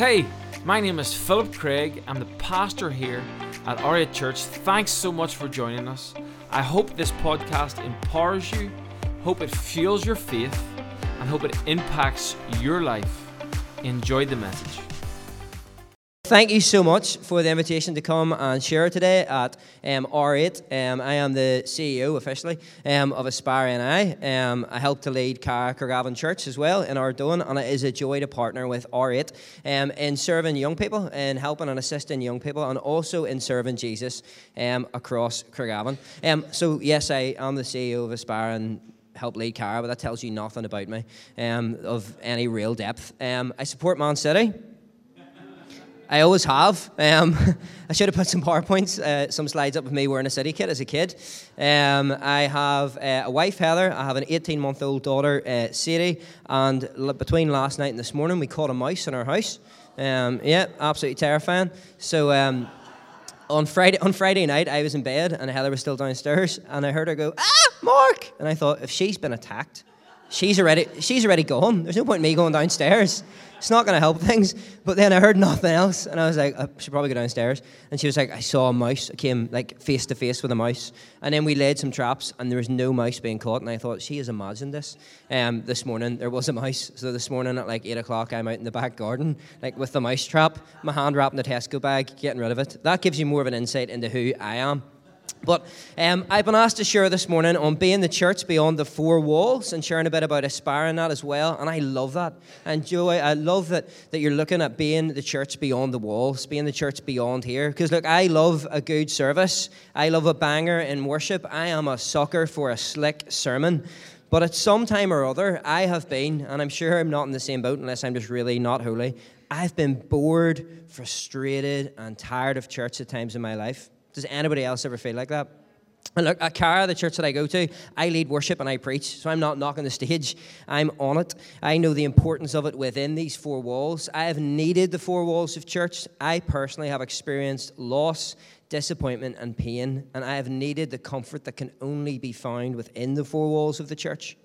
Hey, my name is Philip Craig. I'm the pastor here at R8 Church. Thanks so much for joining us. I hope this podcast empowers you, hope it fuels your faith, and hope it impacts your life. Enjoy the message. Thank you so much for the invitation to come and share today at um, R8. Um, I am the CEO officially um, of Aspire NI. Um, I help to lead Cara Church as well in Ardowen, and it is a joy to partner with R8 um, in serving young people and helping and assisting young people, and also in serving Jesus um, across Craigavon. Um, so, yes, I am the CEO of Aspire and help lead Cara, but that tells you nothing about me of any real depth. I support Man City. I always have. Um, I should have put some PowerPoints, uh, some slides up of me wearing a city kit as a kid. Um, I have uh, a wife, Heather. I have an 18 month old daughter, uh, Sadie. And l- between last night and this morning, we caught a mouse in our house. Um, yeah, absolutely terrifying. So, um, on Friday on Friday night, I was in bed and Heather was still downstairs, and I heard her go, "Ah, Mark!" And I thought, if she's been attacked, she's already she's already gone. There's no point in me going downstairs. It's not going to help things. But then I heard nothing else, and I was like, I should probably go downstairs. And she was like, I saw a mouse. I came like face to face with a mouse, and then we laid some traps, and there was no mouse being caught. And I thought, she has imagined this. Um, this morning there was a mouse. So this morning at like eight o'clock, I'm out in the back garden, like with the mouse trap, my hand wrapped in a Tesco bag, getting rid of it. That gives you more of an insight into who I am. But um, I've been asked to share this morning on being the church beyond the four walls and sharing a bit about aspiring that as well. And I love that. And Joey, I love that, that you're looking at being the church beyond the walls, being the church beyond here. Because look, I love a good service. I love a banger in worship. I am a sucker for a slick sermon. But at some time or other, I have been, and I'm sure I'm not in the same boat unless I'm just really not holy, I've been bored, frustrated, and tired of church at times in my life. Does anybody else ever feel like that? And look, at Cara, the church that I go to, I lead worship and I preach, so I'm not knocking the stage. I'm on it. I know the importance of it within these four walls. I have needed the four walls of church. I personally have experienced loss, disappointment, and pain, and I have needed the comfort that can only be found within the four walls of the church.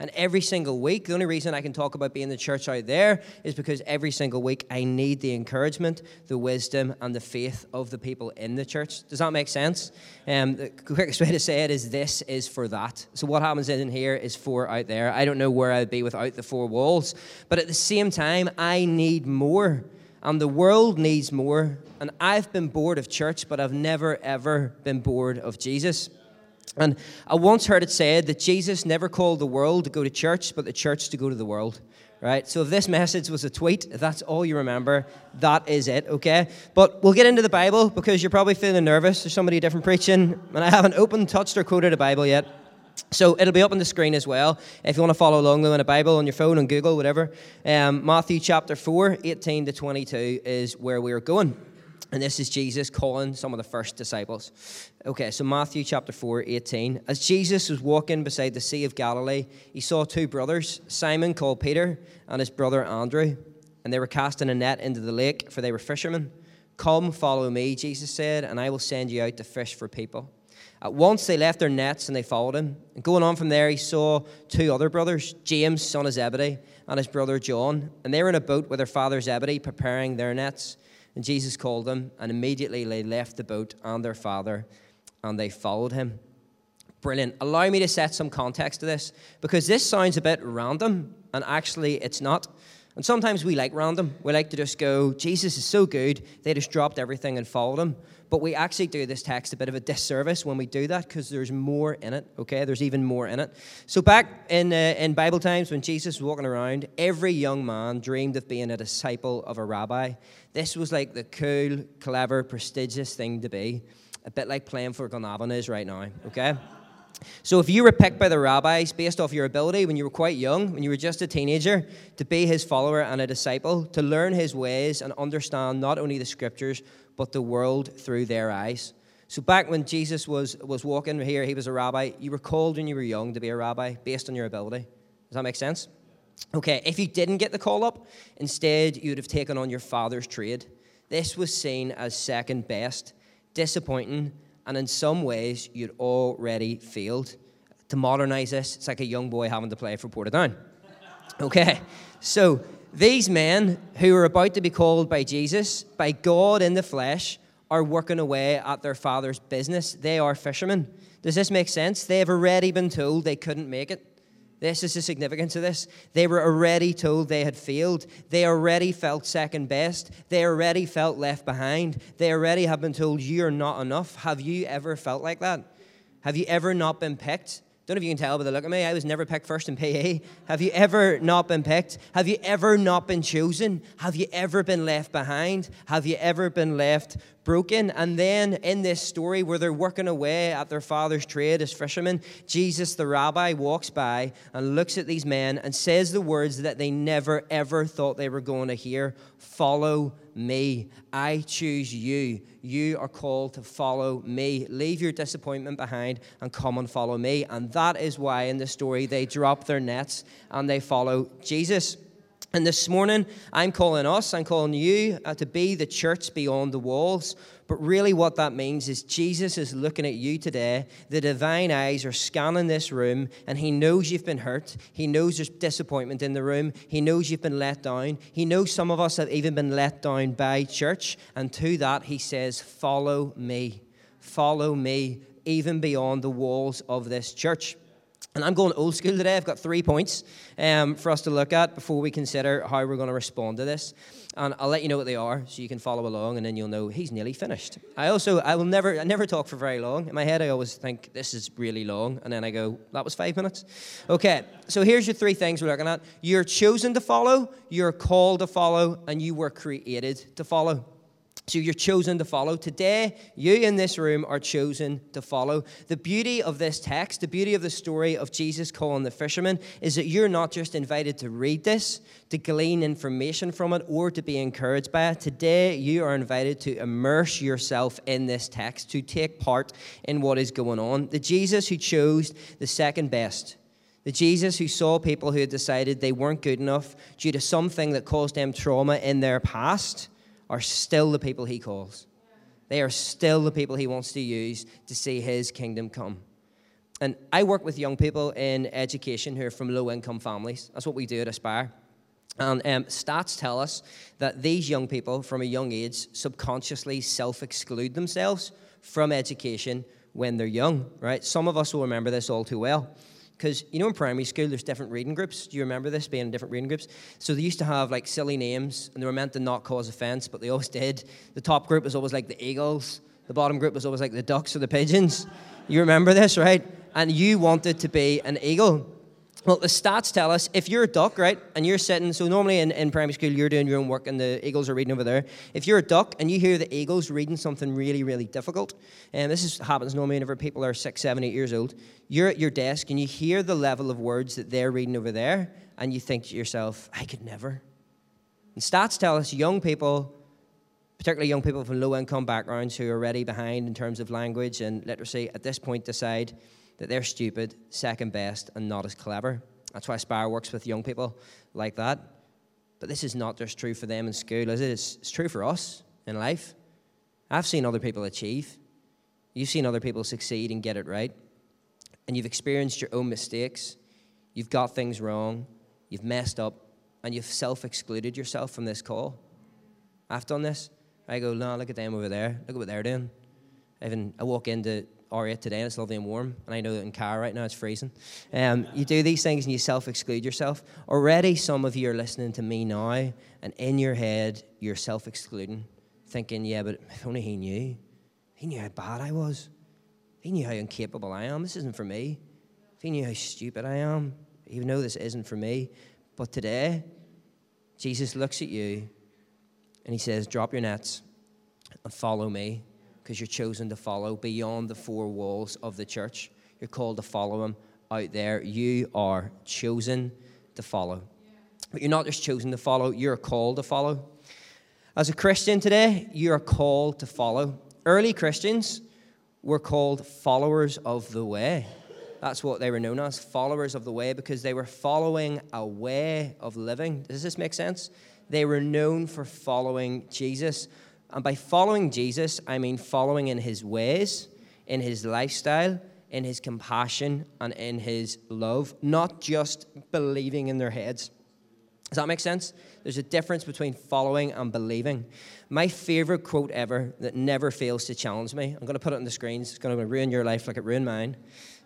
And every single week, the only reason I can talk about being the church out there is because every single week I need the encouragement, the wisdom, and the faith of the people in the church. Does that make sense? Um, the quickest way to say it is this is for that. So what happens in here is for out there. I don't know where I'd be without the four walls, but at the same time, I need more. And the world needs more. And I've been bored of church, but I've never, ever been bored of Jesus. And I once heard it said that Jesus never called the world to go to church, but the church to go to the world. Right? So if this message was a tweet, that's all you remember, that is it, okay? But we'll get into the Bible because you're probably feeling nervous. There's somebody different preaching, and I haven't opened, touched, or quoted a Bible yet. So it'll be up on the screen as well. If you want to follow along though a Bible on your phone, on Google, whatever. Um, Matthew chapter 4, 18 to 22 is where we're going. And this is Jesus calling some of the first disciples. Okay, so Matthew chapter 4, 18. As Jesus was walking beside the Sea of Galilee, he saw two brothers, Simon called Peter and his brother Andrew, and they were casting a net into the lake, for they were fishermen. Come, follow me, Jesus said, and I will send you out to fish for people. At once they left their nets and they followed him. And going on from there, he saw two other brothers, James, son of Zebedee, and his brother John, and they were in a boat with their father Zebedee, preparing their nets. And Jesus called them, and immediately they left the boat and their father, and they followed him. Brilliant. Allow me to set some context to this, because this sounds a bit random, and actually it's not. And sometimes we like random. We like to just go, Jesus is so good, they just dropped everything and followed him. But we actually do this text a bit of a disservice when we do that because there's more in it, okay? There's even more in it. So, back in, uh, in Bible times when Jesus was walking around, every young man dreamed of being a disciple of a rabbi. This was like the cool, clever, prestigious thing to be, a bit like playing for Glenavon is right now, okay? So, if you were picked by the rabbis based off your ability when you were quite young, when you were just a teenager, to be his follower and a disciple, to learn his ways and understand not only the scriptures, but the world through their eyes. So, back when Jesus was, was walking here, he was a rabbi. You were called when you were young to be a rabbi based on your ability. Does that make sense? Okay, if you didn't get the call up, instead you'd have taken on your father's trade. This was seen as second best, disappointing, and in some ways you'd already failed. To modernize this, it's like a young boy having to play for Portadown. Okay, so These men who are about to be called by Jesus, by God in the flesh, are working away at their father's business. They are fishermen. Does this make sense? They have already been told they couldn't make it. This is the significance of this. They were already told they had failed. They already felt second best. They already felt left behind. They already have been told, You're not enough. Have you ever felt like that? Have you ever not been picked? Don't know if you can tell by the look at me. I was never picked first in PE. Have you ever not been picked? Have you ever not been chosen? Have you ever been left behind? Have you ever been left broken? And then in this story where they're working away at their father's trade as fishermen, Jesus, the rabbi, walks by and looks at these men and says the words that they never, ever thought they were going to hear Follow me. I choose you. You are called to follow me. Leave your disappointment behind and come and follow me. And that is why in the story they drop their nets and they follow Jesus. And this morning, I'm calling us, I'm calling you uh, to be the church beyond the walls. But really, what that means is Jesus is looking at you today. The divine eyes are scanning this room, and He knows you've been hurt. He knows there's disappointment in the room. He knows you've been let down. He knows some of us have even been let down by church. And to that, He says, Follow me. Follow me, even beyond the walls of this church. And I'm going old school today. I've got three points um, for us to look at before we consider how we're going to respond to this. And I'll let you know what they are so you can follow along and then you'll know he's nearly finished. I also, I will never, I never talk for very long. In my head, I always think this is really long. And then I go, that was five minutes. Okay, so here's your three things we're looking at. You're chosen to follow, you're called to follow, and you were created to follow. So you're chosen to follow. Today, you in this room are chosen to follow. The beauty of this text, the beauty of the story of Jesus calling the fishermen, is that you're not just invited to read this, to glean information from it, or to be encouraged by it. Today, you are invited to immerse yourself in this text, to take part in what is going on. The Jesus who chose the second best. The Jesus who saw people who had decided they weren't good enough due to something that caused them trauma in their past are still the people he calls. They are still the people he wants to use to see his kingdom come. And I work with young people in education who are from low income families. That's what we do at Aspire. And um, stats tell us that these young people from a young age subconsciously self exclude themselves from education when they're young, right? Some of us will remember this all too well. Because, you know, in primary school, there's different reading groups. Do you remember this, being in different reading groups? So they used to have, like, silly names, and they were meant to not cause offense, but they always did. The top group was always, like, the eagles. The bottom group was always, like, the ducks or the pigeons. You remember this, right? And you wanted to be an eagle. Well, the stats tell us if you're a duck, right, and you're sitting, so normally in, in primary school, you're doing your own work and the eagles are reading over there. If you're a duck and you hear the eagles reading something really, really difficult, and this is, happens normally whenever people are six, seven, eight years old, you're at your desk and you hear the level of words that they're reading over there, and you think to yourself, I could never. And stats tell us young people, particularly young people from low income backgrounds who are already behind in terms of language and literacy, at this point decide, that they're stupid, second best, and not as clever. That's why Aspire works with young people like that. But this is not just true for them in school, is it? It's, it's true for us in life. I've seen other people achieve. You've seen other people succeed and get it right. And you've experienced your own mistakes. You've got things wrong. You've messed up. And you've self excluded yourself from this call. I've done this. I go, no, look at them over there. Look at what they're doing. Even I walk into R8 today and it's lovely and warm. And I know that in Cara right now it's freezing. Um, you do these things and you self exclude yourself. Already, some of you are listening to me now, and in your head, you're self excluding, thinking, yeah, but if only he knew. He knew how bad I was. He knew how incapable I am. This isn't for me. If he knew how stupid I am, even though this isn't for me. But today, Jesus looks at you and he says, Drop your nets and follow me because you're chosen to follow beyond the four walls of the church. You're called to follow him out there. You are chosen to follow. But you're not just chosen to follow, you're called to follow. As a Christian today, you are called to follow. Early Christians were called followers of the way. That's what they were known as, followers of the way, because they were following a way of living. Does this make sense? They were known for following Jesus. And by following Jesus, I mean following in his ways, in his lifestyle, in his compassion, and in his love, not just believing in their heads. Does that make sense? There's a difference between following and believing. My favorite quote ever that never fails to challenge me, I'm going to put it on the screens, it's going to ruin your life like it ruined mine,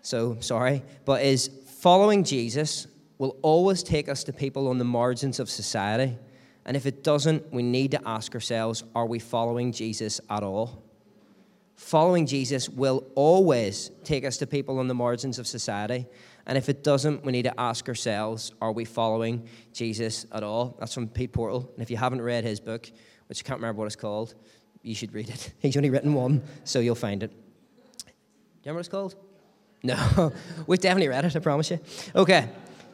so sorry, but is following Jesus will always take us to people on the margins of society. And if it doesn't, we need to ask ourselves are we following Jesus at all? Following Jesus will always take us to people on the margins of society. And if it doesn't, we need to ask ourselves are we following Jesus at all? That's from Pete Portal. And if you haven't read his book, which I can't remember what it's called, you should read it. He's only written one, so you'll find it. Do you remember what it's called? No, we've definitely read it, I promise you. Okay.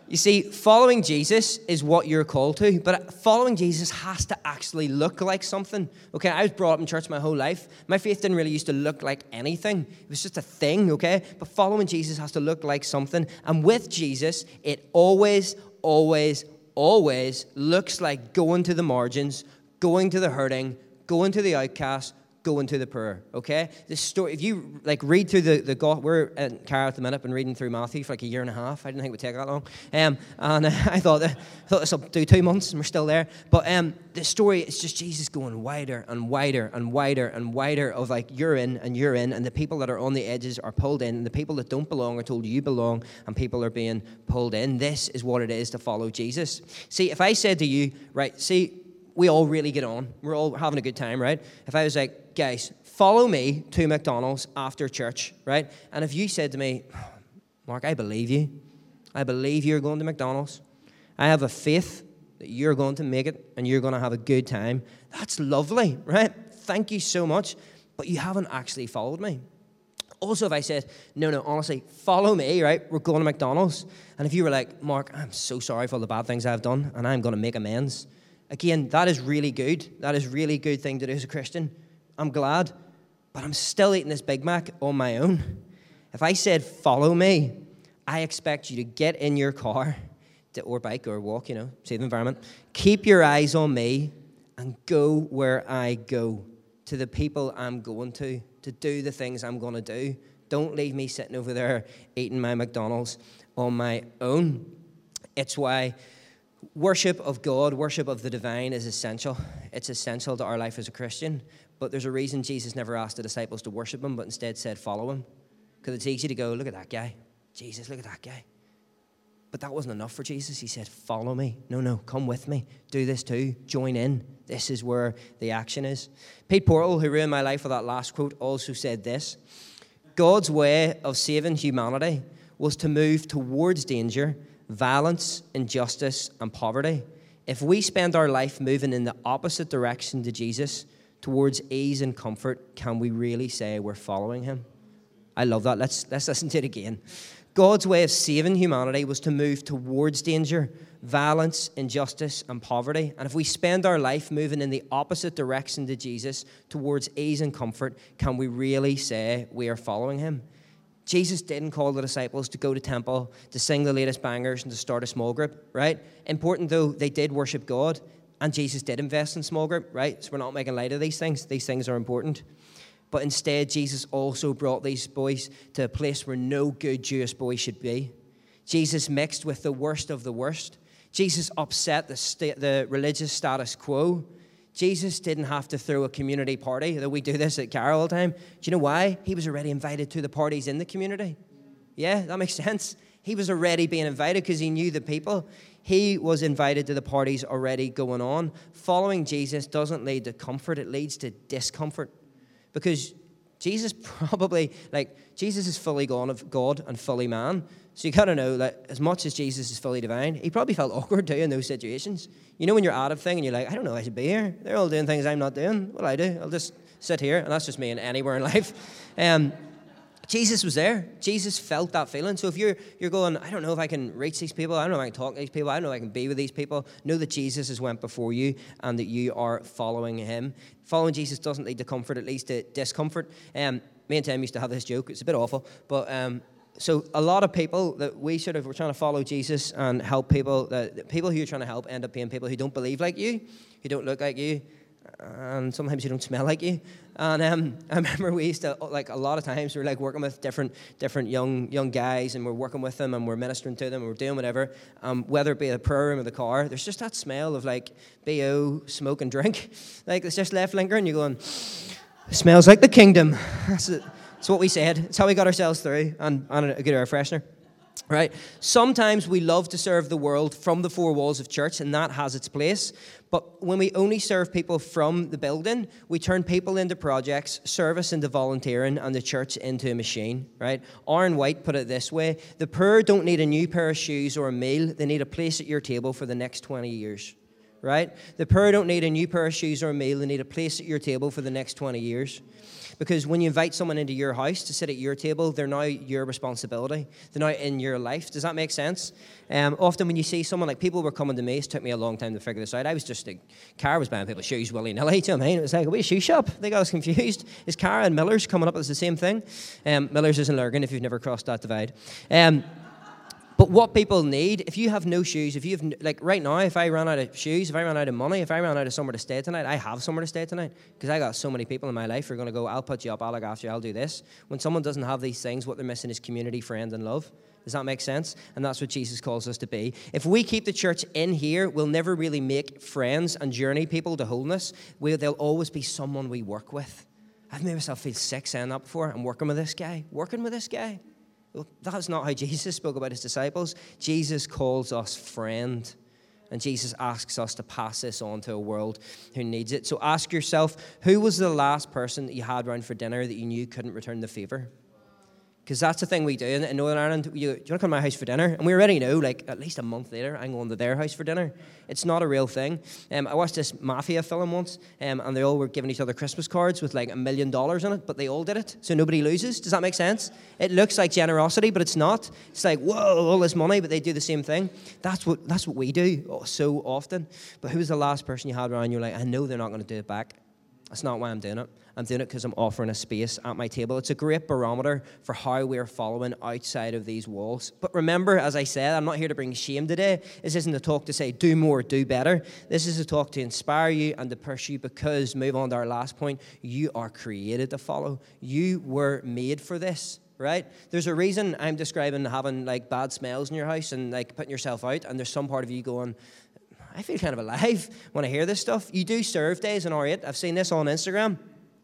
You see, following Jesus is what you're called to, but following Jesus has to actually look like something. Okay, I was brought up in church my whole life. My faith didn't really used to look like anything, it was just a thing, okay? But following Jesus has to look like something. And with Jesus, it always, always, always looks like going to the margins, going to the hurting, going to the outcast, go into the poor. Okay, this story. If you like read through the the God, we're at Cara at the minute, been reading through Matthew for like a year and a half. I didn't think it would take that long. Um, and uh, I thought that, I thought this will do two months, and we're still there. But um, the story it's just Jesus going wider and wider and wider and wider of like you're in and you're in, and the people that are on the edges are pulled in, and the people that don't belong are told you belong, and people are being pulled in. This is what it is to follow Jesus. See, if I said to you, right, see we all really get on. We're all having a good time, right? If I was like, guys, follow me to McDonald's after church, right? And if you said to me, Mark, I believe you. I believe you're going to McDonald's. I have a faith that you're going to make it and you're going to have a good time. That's lovely, right? Thank you so much. But you haven't actually followed me. Also, if I said, no, no, honestly, follow me, right? We're going to McDonald's. And if you were like, Mark, I'm so sorry for all the bad things I've done and I'm going to make amends. Again, that is really good. That is really good thing to do as a Christian. I'm glad. But I'm still eating this Big Mac on my own. If I said, follow me, I expect you to get in your car or bike or walk, you know, save the environment. Keep your eyes on me and go where I go, to the people I'm going to, to do the things I'm going to do. Don't leave me sitting over there eating my McDonald's on my own. It's why worship of God, worship of the divine is essential. It's essential to our life as a Christian. But there's a reason Jesus never asked the disciples to worship him, but instead said, follow him. Because it's easy to go, look at that guy. Jesus, look at that guy. But that wasn't enough for Jesus. He said, follow me. No, no, come with me. Do this too. Join in. This is where the action is. Pete Portal, who ruined my life with that last quote, also said this God's way of saving humanity was to move towards danger violence, injustice, and poverty, if we spend our life moving in the opposite direction to Jesus, towards ease and comfort, can we really say we're following him? I love that. Let's, let's listen to it again. God's way of saving humanity was to move towards danger, violence, injustice, and poverty. And if we spend our life moving in the opposite direction to Jesus, towards ease and comfort, can we really say we are following him? Jesus didn't call the disciples to go to temple, to sing the latest bangers, and to start a small group, right? Important though, they did worship God, and Jesus did invest in small group, right? So we're not making light of these things. These things are important. But instead, Jesus also brought these boys to a place where no good Jewish boy should be. Jesus mixed with the worst of the worst. Jesus upset the, sta- the religious status quo. Jesus didn't have to throw a community party, though we do this at Carol time. Do you know why? He was already invited to the parties in the community. Yeah, that makes sense. He was already being invited because he knew the people. He was invited to the parties already going on. Following Jesus doesn't lead to comfort, it leads to discomfort. Because Jesus probably, like, Jesus is fully gone of God and fully man. So you gotta know that as much as Jesus is fully divine, he probably felt awkward too in those situations. You know when you're out of thing and you're like, I don't know I should be here. They're all doing things I'm not doing. What I do? I'll just sit here, and that's just me and anywhere in life. Um, Jesus was there. Jesus felt that feeling. So if you're you're going, I don't know if I can reach these people. I don't know if I can talk to these people. I don't know if I can be with these people. Know that Jesus has went before you and that you are following him. Following Jesus doesn't lead to comfort, it leads to discomfort. Um, me and Tim used to have this joke. It's a bit awful, but um, so a lot of people that we sort of we're trying to follow Jesus and help people that people who you're trying to help end up being people who don't believe like you, who don't look like you, and sometimes you don't smell like you. And um, I remember we used to like a lot of times we were like working with different different young young guys, and we're working with them, and we're ministering to them, and we're doing whatever. Um, whether it be the prayer room or the car, there's just that smell of like bo smoke and drink, like it's just left lingering. You're going, smells like the kingdom. That's, it. That's what we said. It's how we got ourselves through, and, and a good air freshener. Right? Sometimes we love to serve the world from the four walls of church, and that has its place. But when we only serve people from the building, we turn people into projects, service into volunteering, and the church into a machine. Right? Aaron White put it this way The poor don't need a new pair of shoes or a meal, they need a place at your table for the next 20 years. Right? The poor don't need a new pair of shoes or a meal, they need a place at your table for the next 20 years. Because when you invite someone into your house to sit at your table, they're now your responsibility. They're now in your life. Does that make sense? Um, often when you see someone, like people were coming to me, it took me a long time to figure this out. I was just, a car was buying people shoes willy nilly. Know I mean? It was like, a shoe shop? They got us confused. Is Cara and Miller's coming up as the same thing? Um, Miller's is in Lurgan if you've never crossed that divide. Um, but what people need, if you have no shoes, if you have, like right now, if I run out of shoes, if I run out of money, if I run out of somewhere to stay tonight, I have somewhere to stay tonight because I got so many people in my life who are going to go, I'll put you up, I'll look after you, I'll do this. When someone doesn't have these things, what they're missing is community, friend, and love. Does that make sense? And that's what Jesus calls us to be. If we keep the church in here, we'll never really make friends and journey people to wholeness. We'll, there'll always be someone we work with. I've made myself feel sick saying that before. I'm working with this guy, working with this guy. Well, that's not how Jesus spoke about his disciples. Jesus calls us friend. And Jesus asks us to pass this on to a world who needs it. So ask yourself who was the last person that you had round for dinner that you knew couldn't return the favor? Because that's the thing we do in, Northern Ireland. You, do you want to come to my house for dinner? And we already know, like, at least a month later, I'm going to their house for dinner. It's not a real thing. Um, I watched this mafia film once, um, and they all were giving each other Christmas cards with like a million dollars in it, but they all did it, so nobody loses. Does that make sense? It looks like generosity, but it's not. It's like, whoa, all this money, but they do the same thing. That's what, that's what we do so often. But who was the last person you had around? You're like, I know they're not going to do it back. That's not why I'm doing it. I'm doing it because I'm offering a space at my table. It's a great barometer for how we're following outside of these walls. But remember, as I said, I'm not here to bring shame today. This isn't a talk to say, do more, do better. This is a talk to inspire you and to push you because, move on to our last point, you are created to follow. You were made for this right? There's a reason I'm describing having like bad smells in your house and like putting yourself out, and there's some part of you going, I feel kind of alive when I hear this stuff. You do serve days in R8. I've seen this on Instagram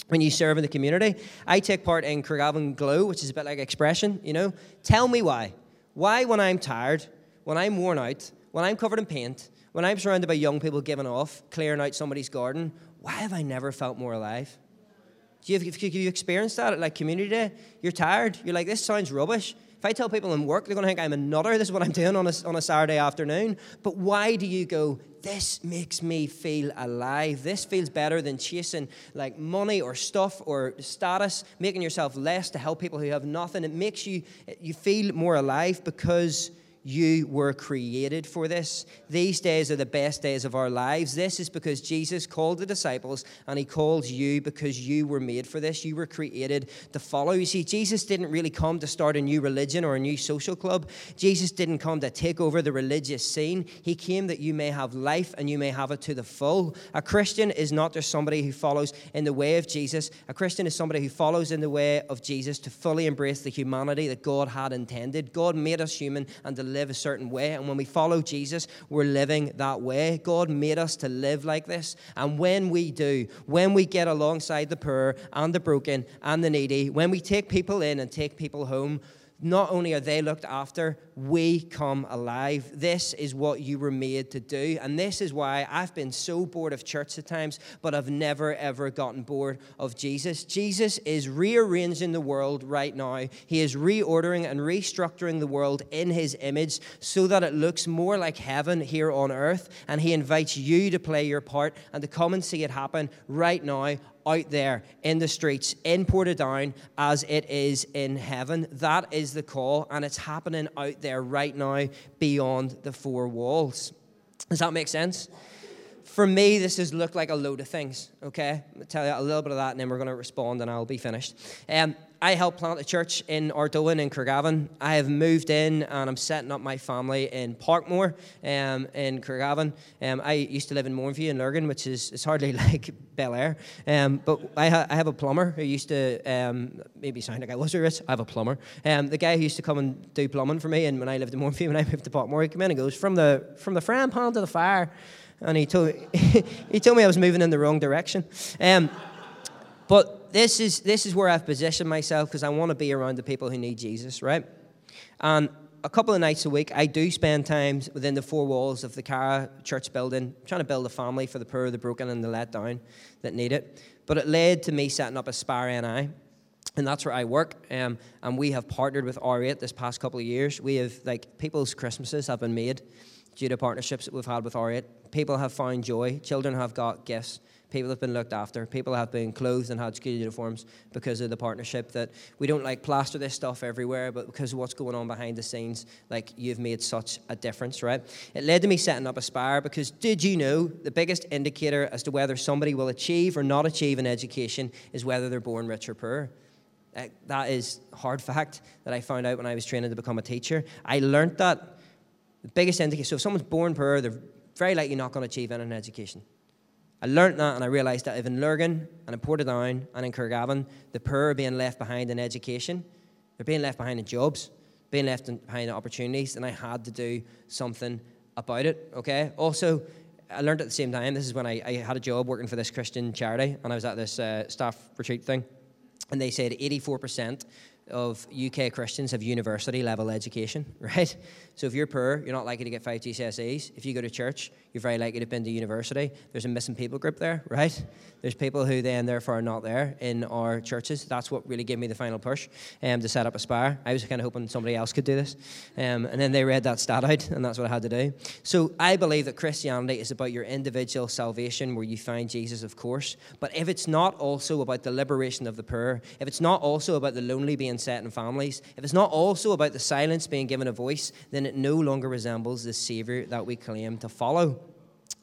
when you serve in the community. I take part in Craigavon Glow, which is a bit like expression, you know. Tell me why. Why, when I'm tired, when I'm worn out, when I'm covered in paint, when I'm surrounded by young people giving off, clearing out somebody's garden, why have I never felt more alive? Do you, have, you experienced that at like community day? You're tired. You're like, this sounds rubbish. If I tell people in work, they're going to think I'm a nutter. This is what I'm doing on a, on a Saturday afternoon. But why do you go, this makes me feel alive? This feels better than chasing like money or stuff or status, making yourself less to help people who have nothing. It makes you, you feel more alive because you were created for this. These days are the best days of our lives. This is because Jesus called the disciples and he calls you because you were made for this. You were created to follow. You see, Jesus didn't really come to start a new religion or a new social club. Jesus didn't come to take over the religious scene. He came that you may have life and you may have it to the full. A Christian is not just somebody who follows in the way of Jesus, a Christian is somebody who follows in the way of Jesus to fully embrace the humanity that God had intended. God made us human and to live a certain way. And when we follow Jesus, we're living that way. God made us to live like this. And when we do, when we get alongside the poor and the broken and the needy, when we take people in and take people home, not only are they looked after, we come alive. This is what you were made to do. And this is why I've been so bored of church at times, but I've never, ever gotten bored of Jesus. Jesus is rearranging the world right now. He is reordering and restructuring the world in His image so that it looks more like heaven here on earth. And He invites you to play your part and to come and see it happen right now out there in the streets in Portadown as it is in heaven. That is the call, and it's happening out there right now beyond the four walls. Does that make sense? for me, this has looked like a load of things, okay? I'll tell you a little bit of that and then we're going to respond and I'll be finished. Um, I helped plant a church in Ardowen in Craigavon. I have moved in and I'm setting up my family in Parkmore um, in Craigavon. Um, I used to live in Mourneview in Lurgan, which is it's hardly like Bel Air. Um, but I, ha- I, have a plumber who used to um, maybe sound like I was rich. I have a plumber. Um, the guy who used to come and do plumbing for me, and when I lived in Mourneview, when I moved to Parkmore, he came in and goes, From the, from the frying pan to the fire and he told, he told me I was moving in the wrong direction. Um, but this is, this is where I've positioned myself because I want to be around the people who need Jesus, right? And a couple of nights a week, I do spend time within the four walls of the Cara church building, trying to build a family for the poor, the broken, and the let down that need it. But it led to me setting up a Aspire NI. And that's where I work. Um, and we have partnered with R8 this past couple of years. We have, like, people's Christmases have been made due to partnerships that we've had with R8. People have found joy. Children have got gifts. People have been looked after. People have been clothed and had school uniforms because of the partnership. That we don't like plaster this stuff everywhere, but because of what's going on behind the scenes, like you've made such a difference, right? It led to me setting up Aspire because did you know the biggest indicator as to whether somebody will achieve or not achieve an education is whether they're born rich or poor? Uh, that is hard fact that I found out when I was training to become a teacher. I learned that the biggest indicator. So if someone's born poor, they're very likely not going to achieve an education. I learned that and I realised that in Lurgan and in Portadown and in Craigavon, the poor are being left behind in education, they're being left behind in jobs, being left behind in opportunities, and I had to do something about it, okay? Also, I learned at the same time, this is when I, I had a job working for this Christian charity, and I was at this uh, staff retreat thing, and they said 84% of UK Christians have university level education, right? So if you're poor, you're not likely to get five GCSEs. If you go to church, you're very likely to have been to university. There's a missing people group there, right? There's people who then therefore are not there in our churches. That's what really gave me the final push um, to set up Aspire. I was kind of hoping somebody else could do this. Um, and then they read that stat out, and that's what I had to do. So I believe that Christianity is about your individual salvation where you find Jesus, of course. But if it's not also about the liberation of the poor, if it's not also about the lonely being set in families, if it's not also about the silence being given a voice, then it no longer resembles the Savior that we claim to follow.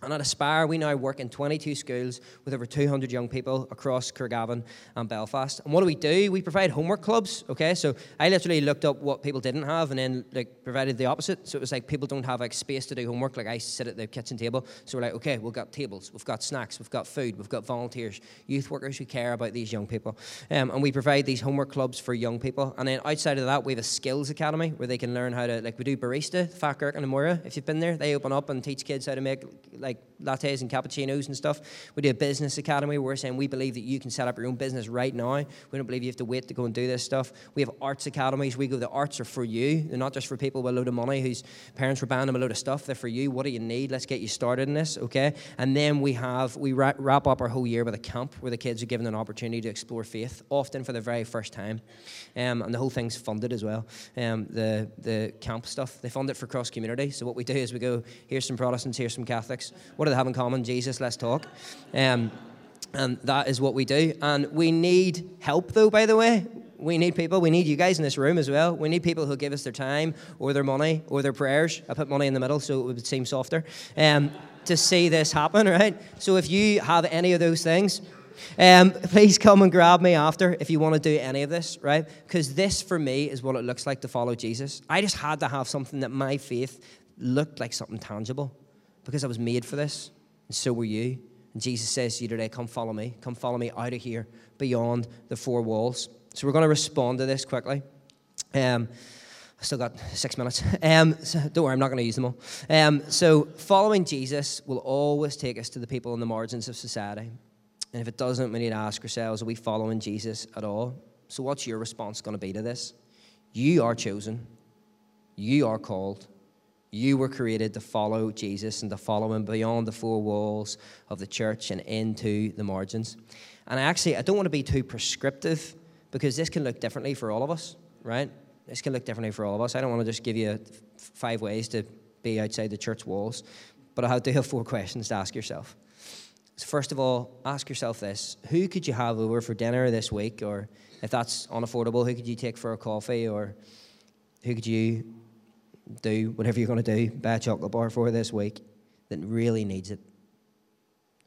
And at Aspire, we now work in 22 schools with over 200 young people across Craigavon and Belfast. And what do we do? We provide homework clubs. Okay, so I literally looked up what people didn't have, and then like provided the opposite. So it was like people don't have like space to do homework. Like I sit at the kitchen table, so we're like, okay, we've got tables, we've got snacks, we've got food, we've got volunteers, youth workers who care about these young people, um, and we provide these homework clubs for young people. And then outside of that, we have a skills academy where they can learn how to like we do barista, Fat Kirk and Amora. If you've been there, they open up and teach kids how to make like lattes and cappuccinos and stuff. We do a business academy where we're saying we believe that you can set up your own business right now. We don't believe you have to wait to go and do this stuff. We have arts academies. We go, the arts are for you. They're not just for people with a load of money whose parents were buying them a load of stuff. They're for you. What do you need? Let's get you started in this, okay? And then we have, we wrap up our whole year with a camp where the kids are given an opportunity to explore faith, often for the very first time. Um, and the whole thing's funded as well. Um, the, the camp stuff, they fund it for cross community. So what we do is we go, here's some Protestants, here's some Catholics. What do they have in common? Jesus, let's talk. Um, and that is what we do. And we need help, though, by the way. We need people. We need you guys in this room as well. We need people who give us their time or their money or their prayers. I put money in the middle so it would seem softer. Um, to see this happen, right? So if you have any of those things, um, please come and grab me after if you want to do any of this, right? Because this for me is what it looks like to follow Jesus. I just had to have something that my faith looked like something tangible because I was made for this, and so were you. And Jesus says to you today, Come follow me. Come follow me out of here, beyond the four walls. So we're going to respond to this quickly. Um, I still got six minutes. Um, so don't worry, I'm not going to use them all. Um, so, following Jesus will always take us to the people on the margins of society. And if it doesn't, we need to ask ourselves are we following Jesus at all? So, what's your response going to be to this? You are chosen, you are called, you were created to follow Jesus and to follow him beyond the four walls of the church and into the margins. And I actually, I don't want to be too prescriptive because this can look differently for all of us, right? This can look differently for all of us. I don't want to just give you five ways to be outside the church walls, but I do have four questions to ask yourself. So first of all, ask yourself this Who could you have over for dinner this week? Or if that's unaffordable, who could you take for a coffee? Or who could you do whatever you're going to do, buy a chocolate bar for this week that really needs it.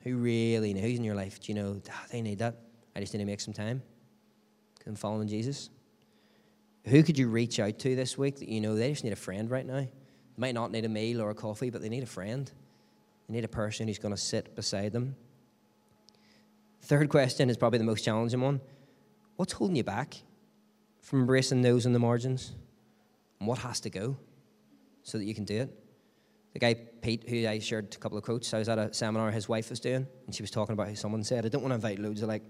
Who really who's in your life? Do you know ah, they need that? I just need to make some time. I'm following Jesus. Who could you reach out to this week that you know they just need a friend right now? They might not need a meal or a coffee, but they need a friend. They need a person who's going to sit beside them. Third question is probably the most challenging one. What's holding you back from embracing those in the margins? And what has to go so that you can do it? The guy, Pete, who I shared a couple of quotes, I was at a seminar his wife was doing, and she was talking about how someone said, I don't want to invite loads of like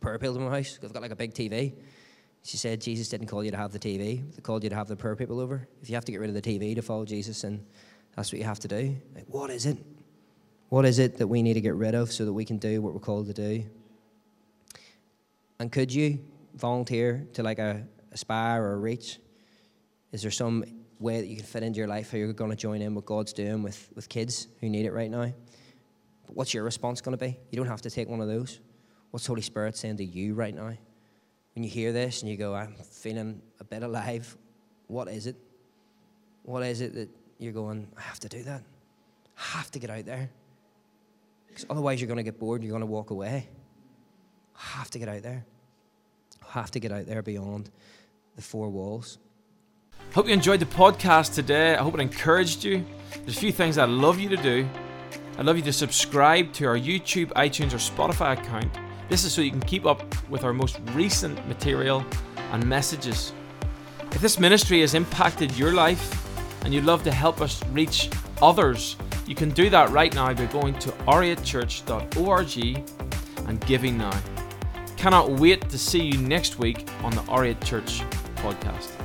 prayer people to my house because I've got like a big TV. She said, Jesus didn't call you to have the TV, He called you to have the prayer people over. If you have to get rid of the TV to follow Jesus, and that's what you have to do. Like, what is it? What is it that we need to get rid of so that we can do what we're called to do? And could you volunteer to like a aspire or reach? Is there some way that you can fit into your life how you're going to join in what God's doing with, with kids who need it right now? But What's your response going to be? You don't have to take one of those. What's Holy Spirit saying to you right now? When you hear this and you go, I'm feeling a bit alive, what is it? What is it that you're going, I have to do that? I have to get out there. Because otherwise, you're going to get bored and you're going to walk away. I have to get out there. I have to get out there beyond the four walls. Hope you enjoyed the podcast today. I hope it encouraged you. There's a few things I'd love you to do. I'd love you to subscribe to our YouTube, iTunes, or Spotify account. This is so you can keep up with our most recent material and messages. If this ministry has impacted your life and you'd love to help us reach others, you can do that right now by going to r8church.org and giving now. Cannot wait to see you next week on the R8 Church podcast.